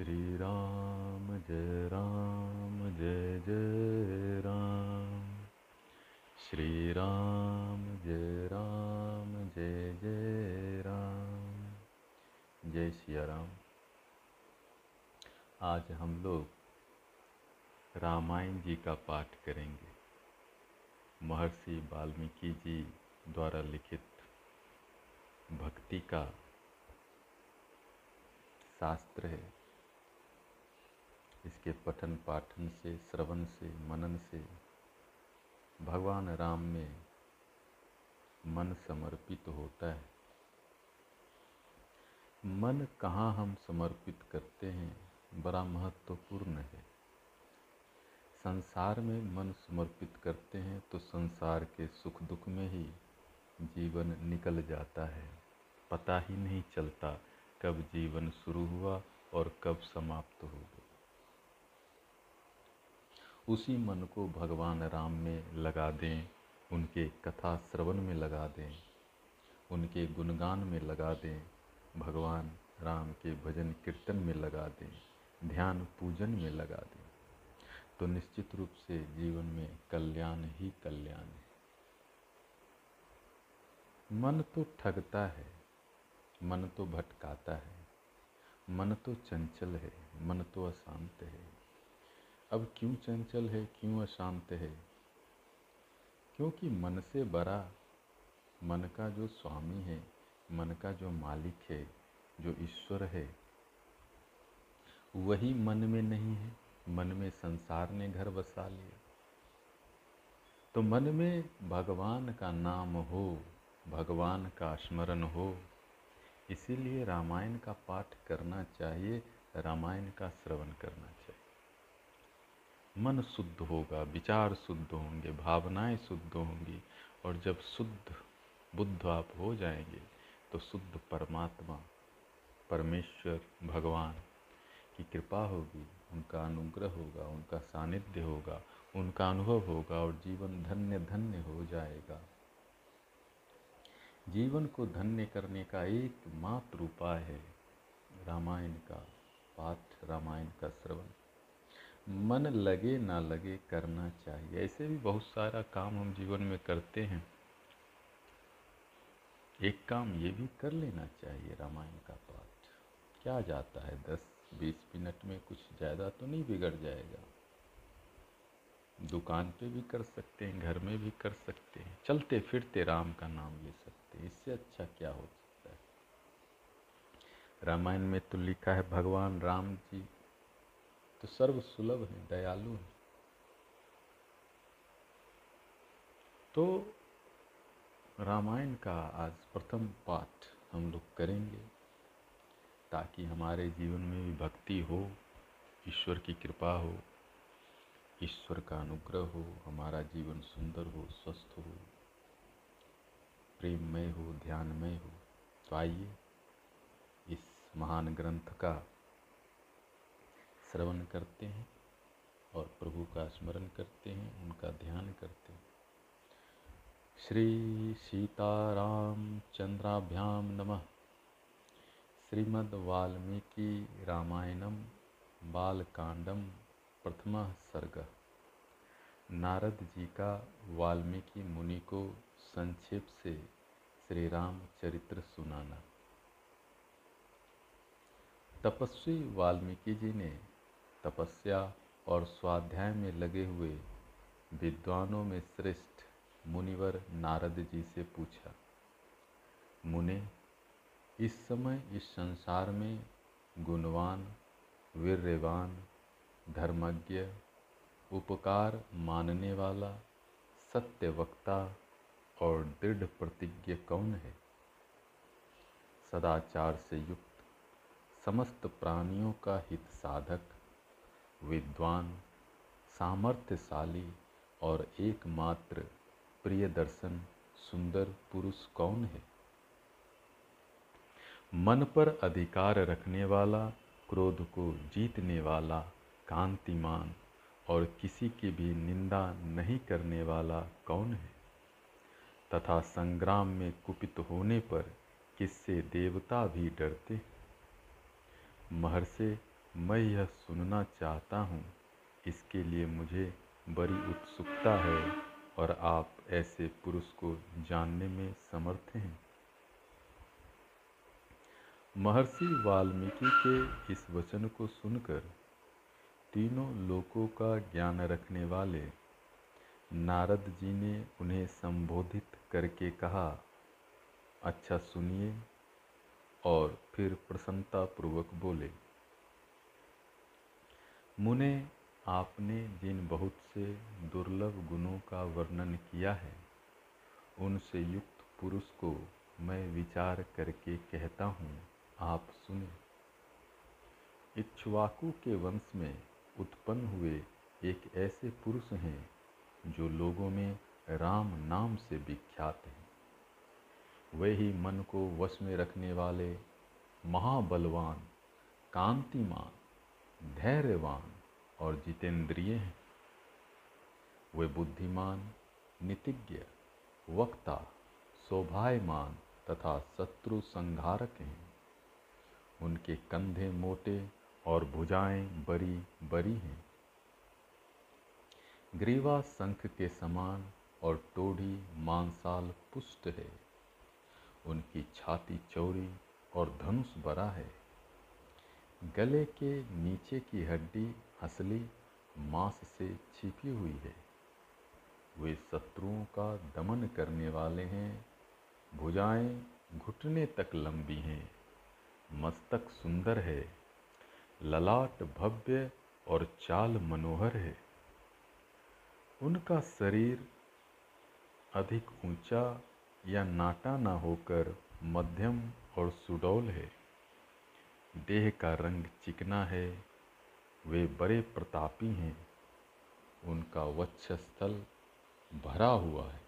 श्री राम जय राम, जय जय राम। श्री राम जय राम, जय जय राम। जय सिया राम। आज हम लोग रामायण जी का पाठ करेंगे। महर्षि वाल्मीकि जी द्वारा लिखित भक्ति का शास्त्र है। इसके पठन पाठन से, श्रवण से, मनन से, भगवान राम में मन समर्पित होता है। मन कहाँ हम समर्पित करते हैं, बड़ा महत्वपूर्ण है। संसार में मन समर्पित करते हैं तो संसार के सुख दुख में ही जीवन निकल जाता है। पता ही नहीं चलता कब जीवन शुरू हुआ और कब समाप्त हो गया। उसी मन को भगवान राम में लगा दें, उनके कथा श्रवण में लगा दें, उनके गुणगान में लगा दें, भगवान राम के भजन कीर्तन में लगा दें, ध्यान पूजन में लगा दें। तो निश्चित रूप से जीवन में कल्याण ही कल्याण है। मन तो ठगता है, मन तो भटकाता है, मन तो चंचल है, मन तो अशांत है। अब क्यों चंचल है, क्यों अशांत है? क्योंकि मन से बड़ा मन का जो स्वामी है, मन का जो मालिक है, जो ईश्वर है, वही मन में नहीं है, मन में संसार ने घर बसा लिया। तो मन में भगवान का नाम हो, भगवान का स्मरण हो, इसीलिए रामायण का पाठ करना चाहिए, रामायण का श्रवण करना चाहिए। मन शुद्ध होगा, विचार शुद्ध होंगे, भावनाएँ शुद्ध होंगी और जब शुद्ध बुद्ध आप हो जाएँगे तो शुद्ध परमात्मा, परमेश्वर, भगवान की कृपा होगी, उनका अनुग्रह होगा, उनका सानिध्य होगा, उनका अनुभव होगा और जीवन धन्य धन्य हो जाएगा। जीवन को धन्य करने का एकमात्र उपाय है रामायण का पाठ, रामायण का श्रवण। मन लगे ना लगे करना चाहिए। ऐसे भी बहुत सारा काम हम जीवन में करते हैं। एक काम ये भी कर लेना चाहिए रामायण का पाठ। क्या जाता है? दस, बीस मिनट में कुछ ज़्यादा तो नहीं बिगड़ जाएगा। दुकान पे भी कर सकते हैं, घर में भी कर सकते हैं। चलते फिरते राम का नाम ले सकते हैं। इससे अच्छा क्या हो सकता है? रामायण में तो लिखा है, भगवान राम जी तो सर्व सुलभ है, दयालु है। तो रामायण का आज प्रथम पाठ हम लोग करेंगे, ताकि हमारे जीवन में भी भक्ति हो, ईश्वर की कृपा हो, ईश्वर का अनुग्रह हो, हमारा जीवन सुंदर हो, स्वस्थ हो, प्रेममय हो, ध्यानमय हो। तो आइए इस महान ग्रंथ का श्रवण करते हैं और प्रभु का स्मरण करते हैं, उनका ध्यान करते हैं। श्री सीताराम चंद्राभ्याम नमः। श्रीमद् वाल्मीकि रामायणम बालकांडम प्रथम सर्ग। नारद जी का वाल्मीकि मुनि को संक्षेप से श्री राम चरित्र सुनाना। तपस्वी वाल्मीकि जी ने तपस्या और स्वाध्याय में लगे हुए विद्वानों में श्रेष्ठ मुनिवर नारद जी से पूछा, मुने, इस समय इस संसार में गुणवान, वीरवान, धर्मज्ञ, उपकार मानने वाला सत्य वक्ता और दृढ़ प्रतिज्ञ कौन है? सदाचार से युक्त समस्त प्राणियों का हित साधक विद्वान, सामर्थ्यशाली और एकमात्र प्रिय दर्शन सुंदर पुरुष कौन है? मन पर अधिकार रखने वाला, क्रोध को जीतने वाला, कांतिमान और किसी की भी निंदा नहीं करने वाला कौन है? तथा संग्राम में कुपित होने पर किससे देवता भी डरते महर्षि मैं यह सुनना चाहता हूँ। इसके लिए मुझे बड़ी उत्सुकता है और आप ऐसे पुरुष को जानने में समर्थ हैं। महर्षि वाल्मीकि के इस वचन को सुनकर तीनों लोकों का ज्ञान रखने वाले नारद जी ने उन्हें संबोधित करके कहा अच्छा सुनिए। और फिर प्रसन्नतापूर्वक बोले मुने, आपने जिन बहुत से दुर्लभ गुणों का वर्णन किया है, उनसे युक्त पुरुष को मैं विचार करके कहता हूँ, आप सुने। इक्ष्वाकु के वंश में उत्पन्न हुए एक ऐसे पुरुष हैं, जो लोगों में राम नाम से विख्यात हैं। वे ही मन को वश में रखने वाले महाबलवान, कांतिमान धैर्यवान और जितेंद्रिय हैं। वे बुद्धिमान, नीतिज्ञ, वक्ता, शोभायमान तथा शत्रु संहारक हैं। उनके कंधे मोटे और भुजाएँ बड़ी बड़ी हैं। ग्रीवा शंख के समान और टोढ़ी मांसाल पुष्ट है। उनकी छाती चौड़ी और धनुष बड़ा है। गले के नीचे की हड्डी असली मांस से छिपी हुई है। वे शत्रुओं का दमन करने वाले हैं। भुजाएँ घुटने तक लंबी हैं। मस्तक सुंदर है। ललाट भव्य और चाल मनोहर है। उनका शरीर अधिक ऊँचा या नाटा ना होकर मध्यम और सुडौल है। देह का रंग चिकना है, वे बड़े प्रतापी हैं। उनका वक्षस्थल भरा हुआ है।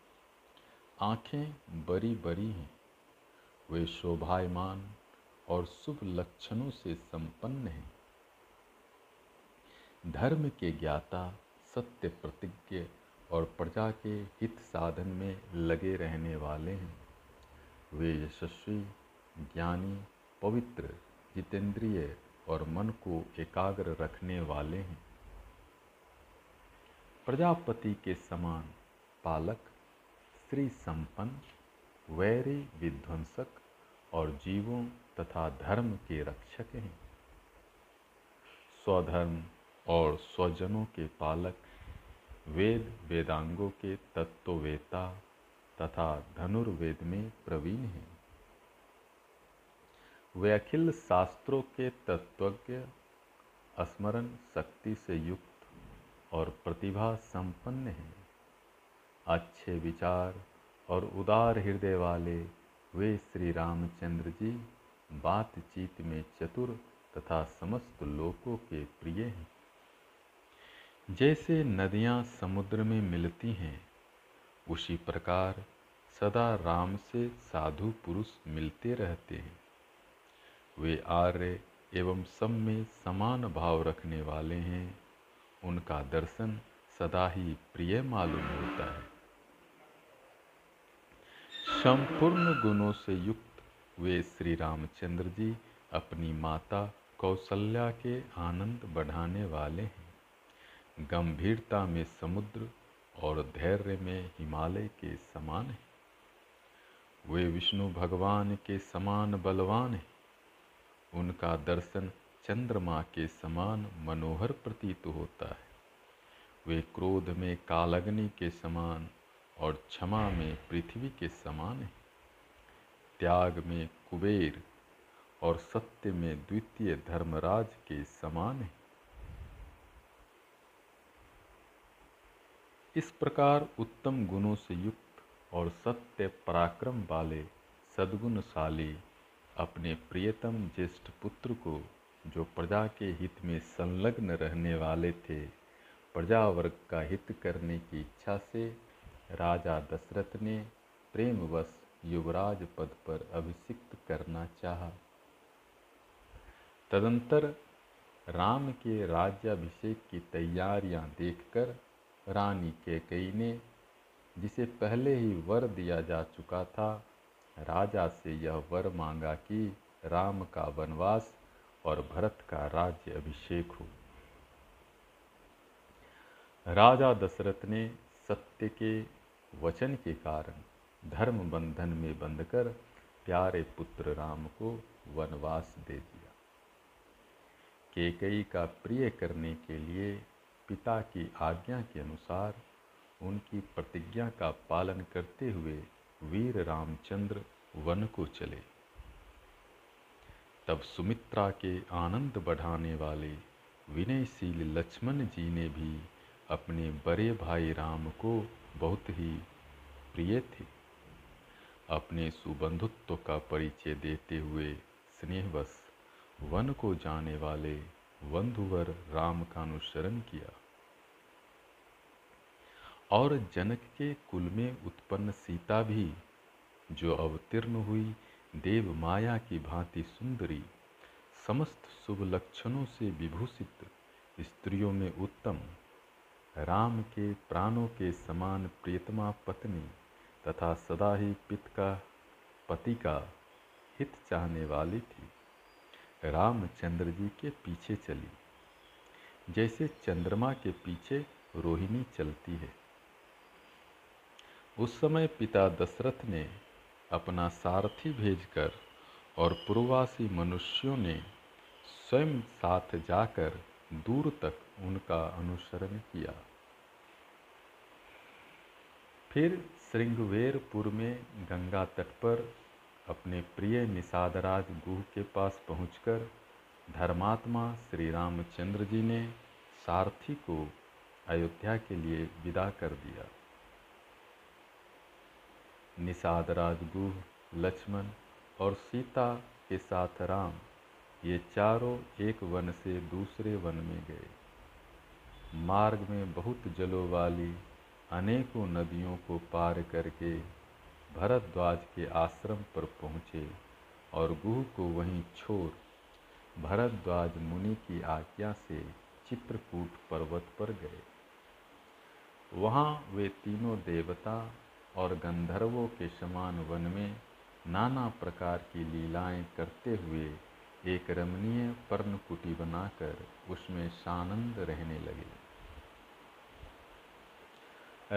आँखें बड़ी बड़ी हैं। वे शोभायमान और शुभ लक्षणों से संपन्न हैं। धर्म के ज्ञाता सत्य प्रतिज्ञ और प्रजा के हित साधन में लगे रहने वाले हैं। वे यशस्वी, ज्ञानी, पवित्र जितेंद्रिय और मन को एकाग्र रखने वाले हैं। प्रजापति के समान पालक श्री संपन्न, वैरी विध्वंसक और जीवों तथा धर्म के रक्षक हैं। स्वधर्म और स्वजनों के पालक, वेद वेदांगों के तत्ववेता तथा धनुर्वेद में प्रवीण हैं। वे अखिल शास्त्रों के तत्वज्ञ, स्मरण शक्ति से युक्त और प्रतिभा संपन्न हैं। अच्छे विचार और उदार हृदय वाले वे श्री रामचंद्र जी बातचीत में चतुर तथा समस्त लोकों के प्रिय हैं। जैसे नदियाँ समुद्र में मिलती हैं, उसी प्रकार सदा राम से साधु पुरुष मिलते रहते हैं। वे आर्य एवं सब में समान भाव रखने वाले हैं। उनका दर्शन सदा ही प्रिय मालूम होता है। संपूर्ण गुणों से युक्त वे श्री रामचंद्र जी अपनी माता कौशल्या के आनंद बढ़ाने वाले हैं। गंभीरता में समुद्र और धैर्य में हिमालय के समान हैं। वे विष्णु भगवान के समान बलवान हैं। उनका दर्शन चंद्रमा के समान मनोहर प्रतीत होता है। वे क्रोध में कालग्नि के समान और क्षमा में पृथ्वी के समान है। त्याग में कुबेर और सत्य में द्वितीय धर्मराज के समान है। इस प्रकार उत्तम गुणों से युक्त और सत्य पराक्रम वाले सद्गुणशाली अपने प्रियतम ज्येष्ठ पुत्र को, जो प्रजा के हित में संलग्न रहने वाले थे प्रजा वर्ग का हित करने की इच्छा से राजा दशरथ ने प्रेमवश युवराज पद पर अभिषिक्त करना चाहा। तदंतर राम के राज्याभिषेक की तैयारियाँ देखकर रानी केकई ने, जिसे पहले ही वर दिया जा चुका था राजा से यह वर मांगा कि राम का वनवास और भरत का राज्य अभिषेक हो। राजा दशरथ ने सत्य के वचन के कारण धर्म बंधन में बंधकर प्यारे पुत्र राम को वनवास दे दिया। केकई का प्रिय करने के लिए पिता की आज्ञा के अनुसार उनकी प्रतिज्ञा का पालन करते हुए वीर रामचंद्र वन को चले। तब सुमित्रा के आनंद बढ़ाने वाले विनयशील लक्ष्मण जी ने भी अपने बड़े भाई राम को बहुत ही प्रिय थे। अपने सुबंधुत्व का परिचय देते हुए स्नेहवश वन को जाने वाले बंधुवर राम का अनुसरण किया। और जनक के कुल में उत्पन्न सीता भी, जो अवतीर्ण हुई देव माया की भांति सुंदरी, समस्त शुभ लक्षणों से विभूषित स्त्रियों में उत्तम। राम के प्राणों के समान प्रियतमा पत्नी तथा सदा ही पित का, पति का हित चाहने वाली थी। रामचंद्र जी के पीछे चली। जैसे चंद्रमा के पीछे रोहिणी चलती है उस समय पिता दशरथ ने अपना सारथी भेजकर और पूर्वासी मनुष्यों ने स्वयं साथ जाकर दूर तक उनका अनुसरण किया। फिर श्रृंगवेरपुर में गंगा तट पर अपने प्रिय निषादराज गुह के पास पहुंचकर धर्मात्मा श्री रामचंद्र जी ने सारथी को अयोध्या के लिए विदा कर दिया। निषादराज गुह लक्ष्मण और सीता के साथ राम, ये चारों एक वन से दूसरे वन में गए। मार्ग में बहुत जलों वाली अनेकों नदियों को पार करके भरद्वाज के आश्रम पर पहुँचे और गुह को वहीं छोड़ भरद्वाज मुनि की आज्ञा से चित्रकूट पर्वत पर गए। वहाँ वे तीनों देवता और गंधर्वों के समान वन में नाना प्रकार की लीलाएँ करते हुए एक रमणीय पर्णकुटी बनाकर उसमें सानंद रहने लगे।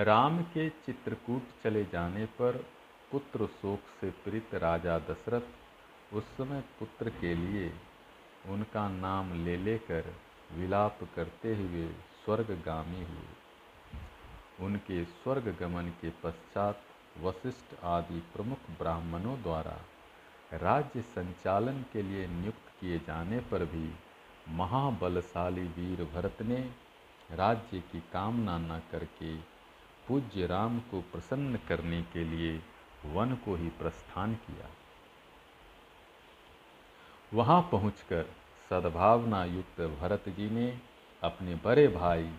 राम के चित्रकूट चले जाने पर पुत्र शोक से प्रीत राजा दशरथ उस समय पुत्र के लिए उनका नाम ले लेकर विलाप करते हुए स्वर्गगामी हुए। उनके स्वर्ग गमन के पश्चात वशिष्ठ आदि प्रमुख ब्राह्मणों द्वारा राज्य संचालन के लिए नियुक्त किए जाने पर भी महाबलशाली वीर भरत ने राज्य की कामना न करके पूज्य राम को प्रसन्न करने के लिए वन को ही प्रस्थान किया। वहाँ पहुंचकर सद्भावना युक्त भरत जी ने अपने बड़े भाई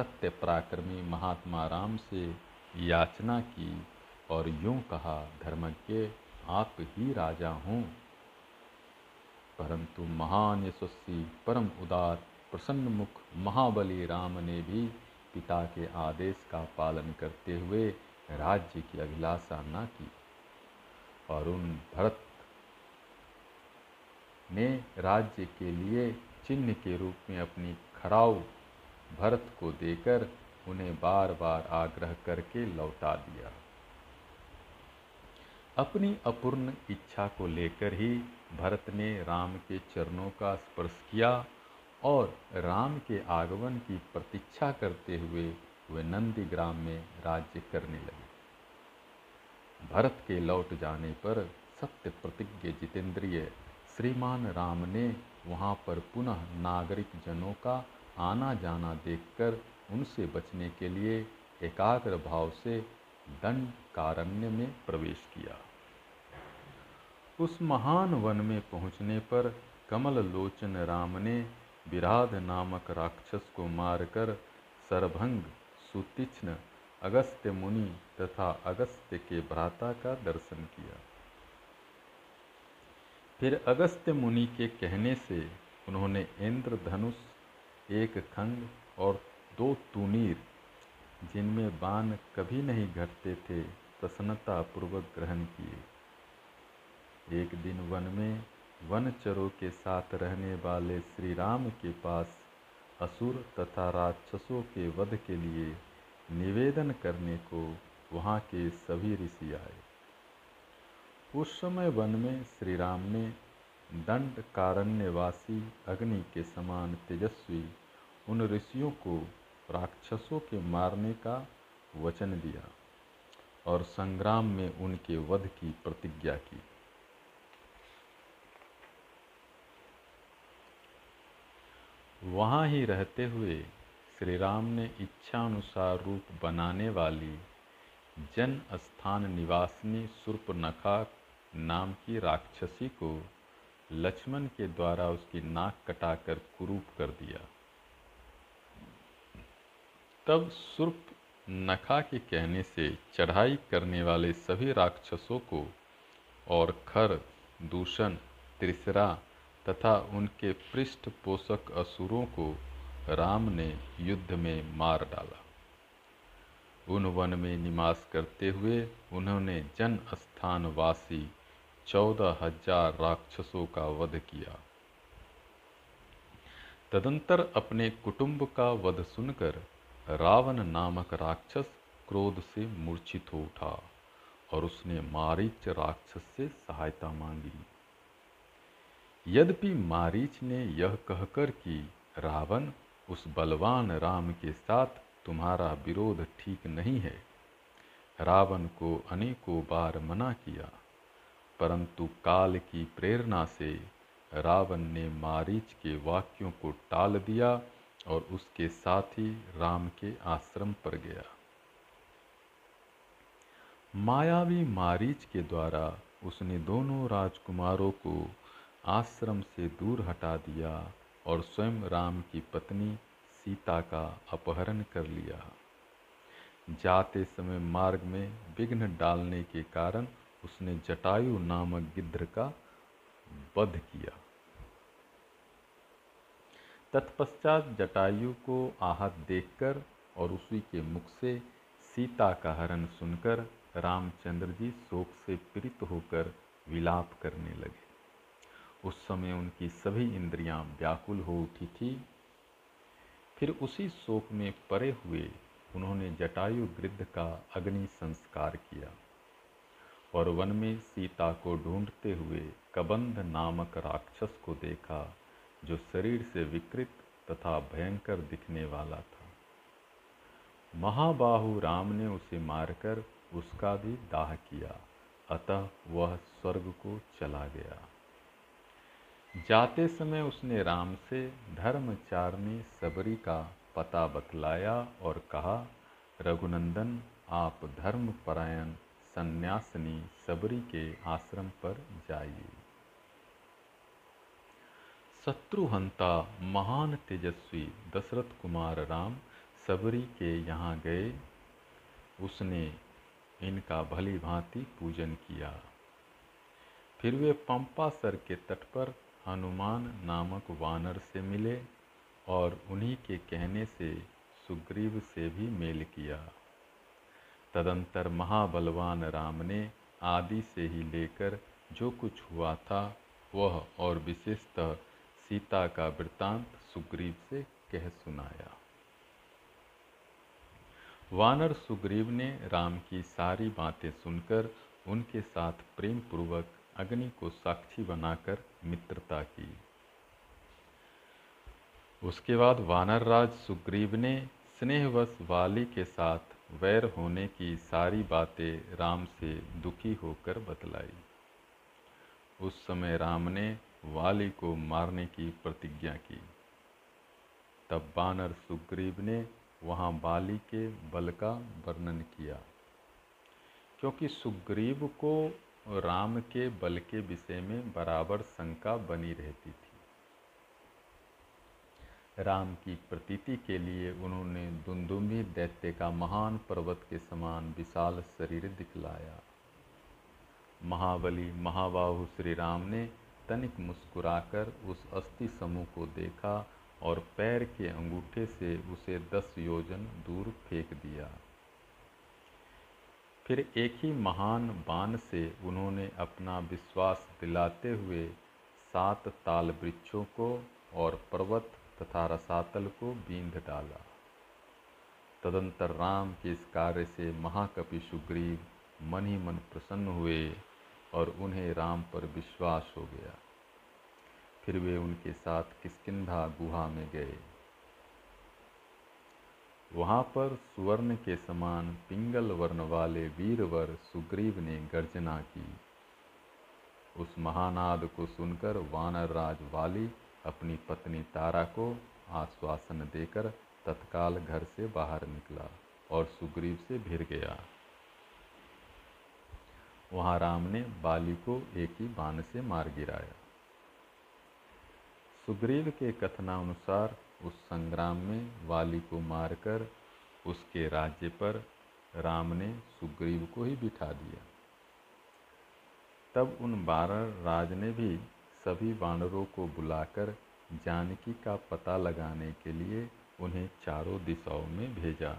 सत्य पराक्रमी महात्मा राम से याचना की और यूँ कहा, धर्मज्ञ, आप ही राजा हों। परंतु महान यशस्वी, परम उदार, प्रसन्न मुख महाबली राम ने भी पिता के आदेश का पालन करते हुए राज्य की अभिलाषा न की और उन भरत ने राज्य के लिए चिन्ह के रूप में अपनी खड़ाऊ भरत को देकर उन्हें बार बार आग्रह करके लौटा दिया। अपनी अपूर्ण इच्छा को लेकर ही भरत ने राम के चरणों का स्पर्श किया और राम के आगमन की प्रतीक्षा करते हुए वे नंदी ग्राम में राज्य करने लगे। भरत के लौट जाने पर सत्य प्रतिज्ञ जितेंद्रिय श्रीमान राम ने वहाँ पर पुनः नागरिक जनों का आना जाना देखकर उनसे बचने के लिए एकाग्र भाव से दंड कारण्य में प्रवेश किया। उस महान वन में पहुँचने पर कमल लोचन राम ने विराध नामक राक्षस को मारकर सरभंग सुतीक्ष्ण, अगस्त्य मुनि तथा अगस्त्य के भ्राता का दर्शन किया। फिर अगस्त्य मुनि के कहने से उन्होंने इंद्र धनुष एक खंड और दो तूनीर जिनमें बाण कभी नहीं घटते थे प्रसन्नता पूर्वक ग्रहण किए। एक दिन वन में वनचरों के साथ रहने वाले श्री राम के पास असुर तथा राक्षसों के वध के लिए निवेदन करने को वहाँ के सभी ऋषि आए। उस समय वन में श्री राम ने दंड कारण्यवासी अग्नि के समान तेजस्वी उन ऋषियों को राक्षसों के मारने का वचन दिया और संग्राम में उनके वध की प्रतिज्ञा की। वहाँ ही रहते हुए श्री राम ने इच्छानुसार रूप बनाने वाली जन स्थान निवासिनी सुर्पनखा नाम की राक्षसी को लक्ष्मण के द्वारा उसकी नाक कटाकर कुरूप कर दिया। तब सुर्प नखा के कहने से चढ़ाई करने वाले सभी राक्षसों को और खर, दूषण, त्रिसरा तथा उनके पृष्ठपोषक असुरों को राम ने युद्ध में मार डाला। उन वन में निवास करते हुए उन्होंने जन स्थान वासी चौदह हज़ार राक्षसों का वध किया। तदंतर अपने कुटुंब का वध सुनकर रावण नामक राक्षस क्रोध से मूर्छित हो उठा और उसने मारीच राक्षस से सहायता मांगी। यद्यपि मारीच ने यह कहकर कि रावण, उस बलवान राम के साथ तुम्हारा विरोध ठीक नहीं है, रावण को अनेकों बार मना किया, परंतु काल की प्रेरणा से रावण ने मारीच के वाक्यों को टाल दिया और उसके साथ ही राम के आश्रम पर गया। मायावी मारीच के द्वारा उसने दोनों राजकुमारों को आश्रम से दूर हटा दिया और स्वयं राम की पत्नी सीता का अपहरण कर लिया। जाते समय मार्ग में विघ्न डालने के कारण उसने जटायु नामक गिद्ध का वध किया। तत्पश्चात जटायु को आहत देखकर और उसी के मुख से सीता का हरण सुनकर रामचंद्र जी शोक से पीड़ित होकर विलाप करने लगे। उस समय उनकी सभी इंद्रियाँ व्याकुल हो उठी थी। फिर उसी शोक में परे हुए उन्होंने जटायु वृद्ध का अग्नि संस्कार किया और वन में सीता को ढूंढते हुए कबंध नामक राक्षस को देखा जो शरीर से विकृत तथा भयंकर दिखने वाला था। महाबाहु राम ने उसे मारकर उसका भी दाह किया। अतः वह स्वर्ग को चला गया। जाते समय उसने राम से धर्मचारणी सबरी का पता बतलाया और कहा, रघुनंदन, आप धर्मपरायण सन्यासिनी सबरी के आश्रम पर जाइए। शत्रुहंता महान तेजस्वी दशरथ कुमार राम सबरी के यहाँ गए। उसने इनका भली भांति पूजन किया। फिर वे पंपासर के तट पर हनुमान नामक वानर से मिले और उन्हीं के कहने से सुग्रीव से भी मेल किया। तदंतर महाबलवान राम ने आदि से ही लेकर जो कुछ हुआ था, वह और विशेषतः सीता का वृतांत सुग्रीव से कह सुनाया। वानर सुग्रीव ने राम की सारी बातें सुनकर उनके साथ प्रेम पूर्वक अग्नि को साक्षी बनाकर मित्रता की। उसके बाद वानर राज सुग्रीव ने स्नेहवश वाली के साथ वैर होने की सारी बातें राम से दुखी होकर बतलाई। उस समय राम ने वाली को मारने की प्रतिज्ञा की। तब बानर सुग्रीव ने वहाँ बाली के बल का वर्णन किया। क्योंकि सुग्रीव को राम के बल के विषय में बराबर शंका बनी रहती थी। राम की प्रतीति के लिए उन्होंने दुंदुम्बी दैत्य का महान पर्वत के समान विशाल शरीर दिखलाया। महाबली महाबाहु श्री राम ने तनिक मुस्कुराकर उस अस्थि समूह को देखा और पैर के अंगूठे से उसे दस योजन दूर फेंक दिया। फिर एक ही महान बाण से उन्होंने अपना विश्वास दिलाते हुए सात ताल वृक्षों को और पर्वत तथा रसातल को बींध डाला। तदंतर राम के इस कार्य से महाकपि सुग्रीव मन ही मन प्रसन्न हुए। और उन्हें राम पर विश्वास हो गया। फिर वे उनके साथ किसकिधा गुहा में गए। वहाँ पर सुवर्ण के समान पिंगल वर्ण वाले वीरवर सुग्रीव ने गर्जना की। उस महानाद को सुनकर वानर राज वाली अपनी पत्नी तारा को आश्वासन देकर तत्काल घर से बाहर निकला और सुग्रीव से भिर गया। वहाँ राम ने बाली को एक ही बाण से मार गिराया। सुग्रीव के कथनानुसार उस संग्राम में वाली को मारकर उसके राज्य पर राम ने सुग्रीव को ही बिठा दिया। तब उन बारह राज ने भी सभी वानरों को बुलाकर जानकी का पता लगाने के लिए उन्हें चारों दिशाओं में भेजा।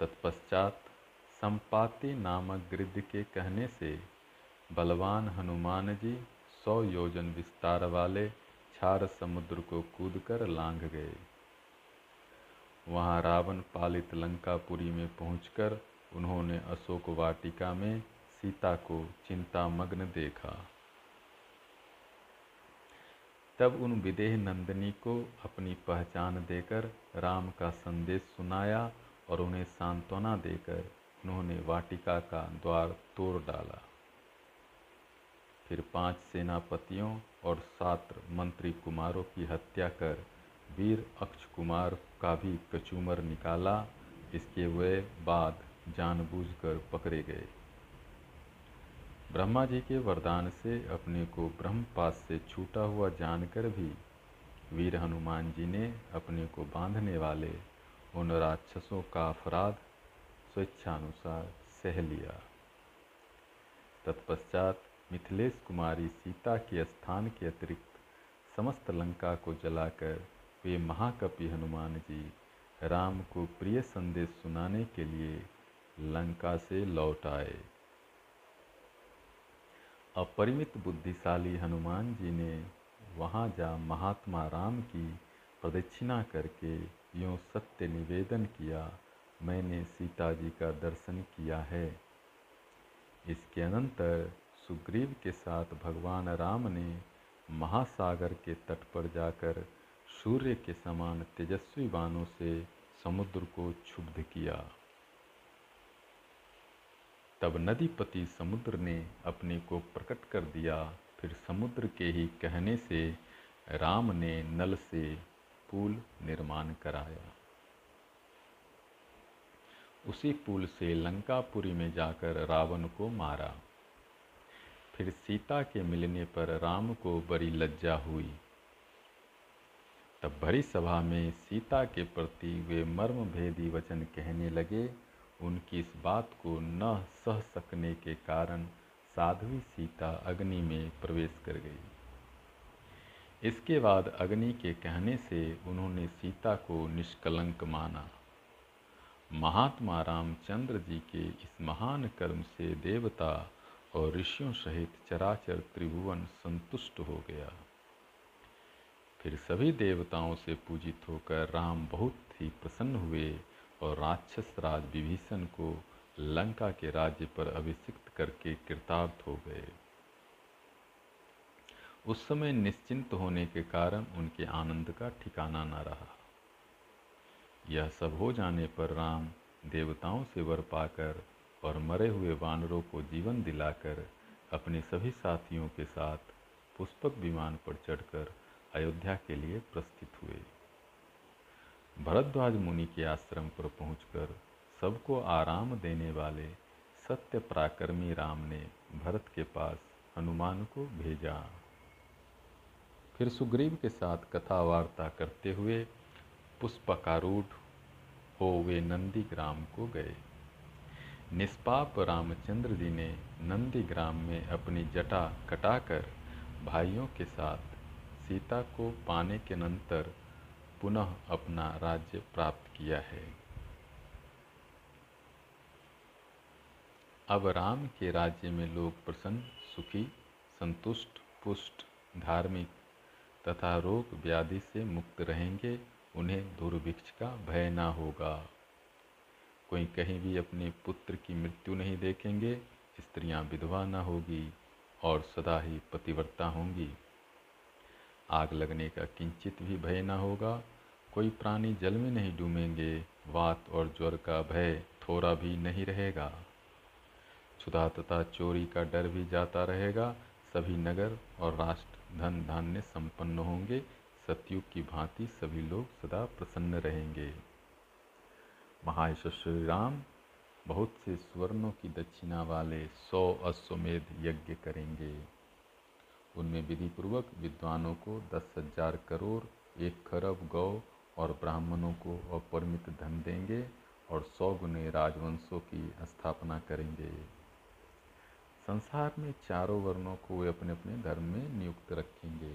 तत्पश्चात संपाति नामक गिद्ध के कहने से, बलवान हनुमान जी सौ योजन विस्तार वाले क्षार समुद्र को कूदकर लांघ गए। वहाँ रावण पालित लंकापुरी में पहुंचकर उन्होंने अशोक वाटिका में सीता को चिंतामग्न देखा। तब उन विदेह नंदिनी को अपनी पहचान देकर राम का संदेश सुनाया और उन्हें सांत्वना देकर उन्होंने वाटिका का द्वार तोड़ डाला। फिर पाँच सेनापतियों और सात मंत्री कुमारों की हत्या कर वीर अक्ष कुमार का भी कचूमर निकाला। इसके वे बाद जानबूझकर पकड़े गए। ब्रह्मा जी के वरदान से अपने को ब्रह्मपास से छूटा हुआ जानकर भी वीर हनुमान जी ने अपने को बांधने वाले उन राक्षसों का अपराध स्वेच्छानुसार सह लिया। तत्पश्चात मिथिलेश कुमारी सीता के स्थान के अतिरिक्त समस्त लंका को जलाकर वे महाकपि हनुमान जी राम को प्रिय संदेश सुनाने के लिए लंका से लौट आए। अपरिमित बुद्धिशाली हनुमान जी ने वहाँ जा महात्मा राम की प्रदक्षिणा करके यूँ सत्य निवेदन किया मैंने सीता जी का दर्शन किया है। इसके अनंतर सुग्रीव के साथ भगवान राम ने महासागर के तट पर जाकर सूर्य के समान तेजस्वी बाणों से समुद्र को क्षुब्ध किया। तब नदीपति समुद्र ने अपने को प्रकट कर दिया। फिर समुद्र के ही कहने से राम ने नल से पुल निर्माण कराया। उसी पुल से लंकापुरी में जाकर रावण को मारा। फिर सीता के मिलने पर राम को बड़ी लज्जा हुई। तब भरी सभा में सीता के प्रति वे मर्म भेदी वचन कहने लगे, उनकी इस बात को न सह सकने के कारण साध्वी सीता अग्नि में प्रवेश कर गई। इसके बाद अग्नि के कहने से उन्होंने सीता को निष्कलंक माना। महात्मा रामचंद्र जी के इस महान कर्म से देवता और ऋषियों सहित चराचर त्रिभुवन संतुष्ट हो गया। फिर सभी देवताओं से पूजित होकर राम बहुत ही प्रसन्न हुए और राक्षस राज विभीषण को लंका के राज्य पर अभिषिक्त करके कृतार्थ हो गए। उस समय निश्चिंत होने के कारण उनके आनंद का ठिकाना न रहा। यह सब हो जाने पर राम देवताओं से वर पाकर और मरे हुए वानरों को जीवन दिलाकर अपने सभी साथियों के साथ पुष्पक विमान पर चढ़कर अयोध्या के लिए प्रस्थित हुए। भरद्वाज मुनि के आश्रम पर पहुंचकर सबको आराम देने वाले सत्य पराक्रमी राम ने भरत के पास हनुमान को भेजा। फिर सुग्रीव के साथ कथा वार्ता करते हुए पुष्पकारूढ़ हो वे नंदी ग्राम को गए। निष्पाप रामचंद्र जी ने नंदी ग्राम में अपनी जटा कटाकर भाइयों के साथ सीता को पाने के नंतर पुनः अपना राज्य प्राप्त किया है। अब राम के राज्य में लोग प्रसन्न, सुखी, संतुष्ट, पुष्ट, धार्मिक तथा रोग व्याधि से मुक्त रहेंगे। उन्हें दुर्भिक्ष का भय ना होगा। कोई कहीं भी अपने पुत्र की मृत्यु नहीं देखेंगे, स्त्रियाँ विधवा न होगी और सदा ही पतिव्रता होंगी। आग लगने का किंचित भी भय न होगा, कोई प्राणी जल में नहीं डूबेंगे वात और ज्वर का भय थोड़ा भी नहीं रहेगा। क्षुधा तथा चोरी का डर भी जाता रहेगा, सभी नगर और राष्ट्र धन धान्य संपन्न होंगे सतयुग की भांति सभी लोग सदा प्रसन्न रहेंगे। महायश श्री राम बहुत से स्वर्णों की दक्षिणा वाले सौ अश्वमेध यज्ञ करेंगे। उनमें विधिपूर्वक विद्वानों को दस हज़ार करोड़, एक खरब गौ और ब्राह्मणों को अपरिमित धन देंगे और सौ गुने राजवंशों की स्थापना करेंगे। संसार में चारों वर्णों को वे अपने अपने धर्म में नियुक्त रखेंगे।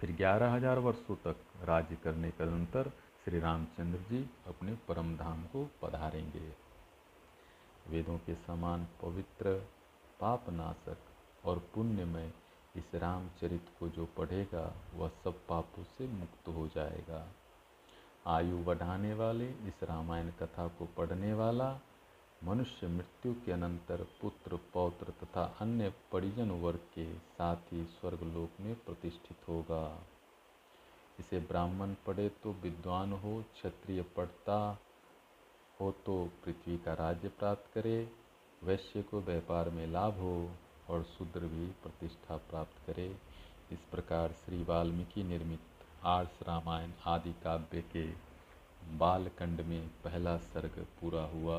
फिर ग्यारह हज़ार वर्षों तक राज्य करने के अंतर श्री रामचंद्र जी अपने परम धाम को पधारेंगे। वेदों के समान पवित्र, पापनाशक और पुण्यमय इस रामचरित को जो पढ़ेगा, वह सब पापों से मुक्त हो जाएगा। आयु बढ़ाने वाले इस रामायण कथा को पढ़ने वाला मनुष्य मृत्यु के अनंतर पुत्र, पौत्र तथा अन्य परिजन वर्ग के साथ ही स्वर्गलोक में प्रतिष्ठित होगा। इसे ब्राह्मण पढ़े तो विद्वान हो, क्षत्रिय पढ़ता हो तो पृथ्वी का राज्य प्राप्त करे, वैश्य को व्यापार में लाभ हो और शूद्र भी प्रतिष्ठा प्राप्त करे। इस प्रकार श्री वाल्मीकि निर्मित आर्स रामायण आदि काव्य के बालकंड में पहला सर्ग पूरा हुआ।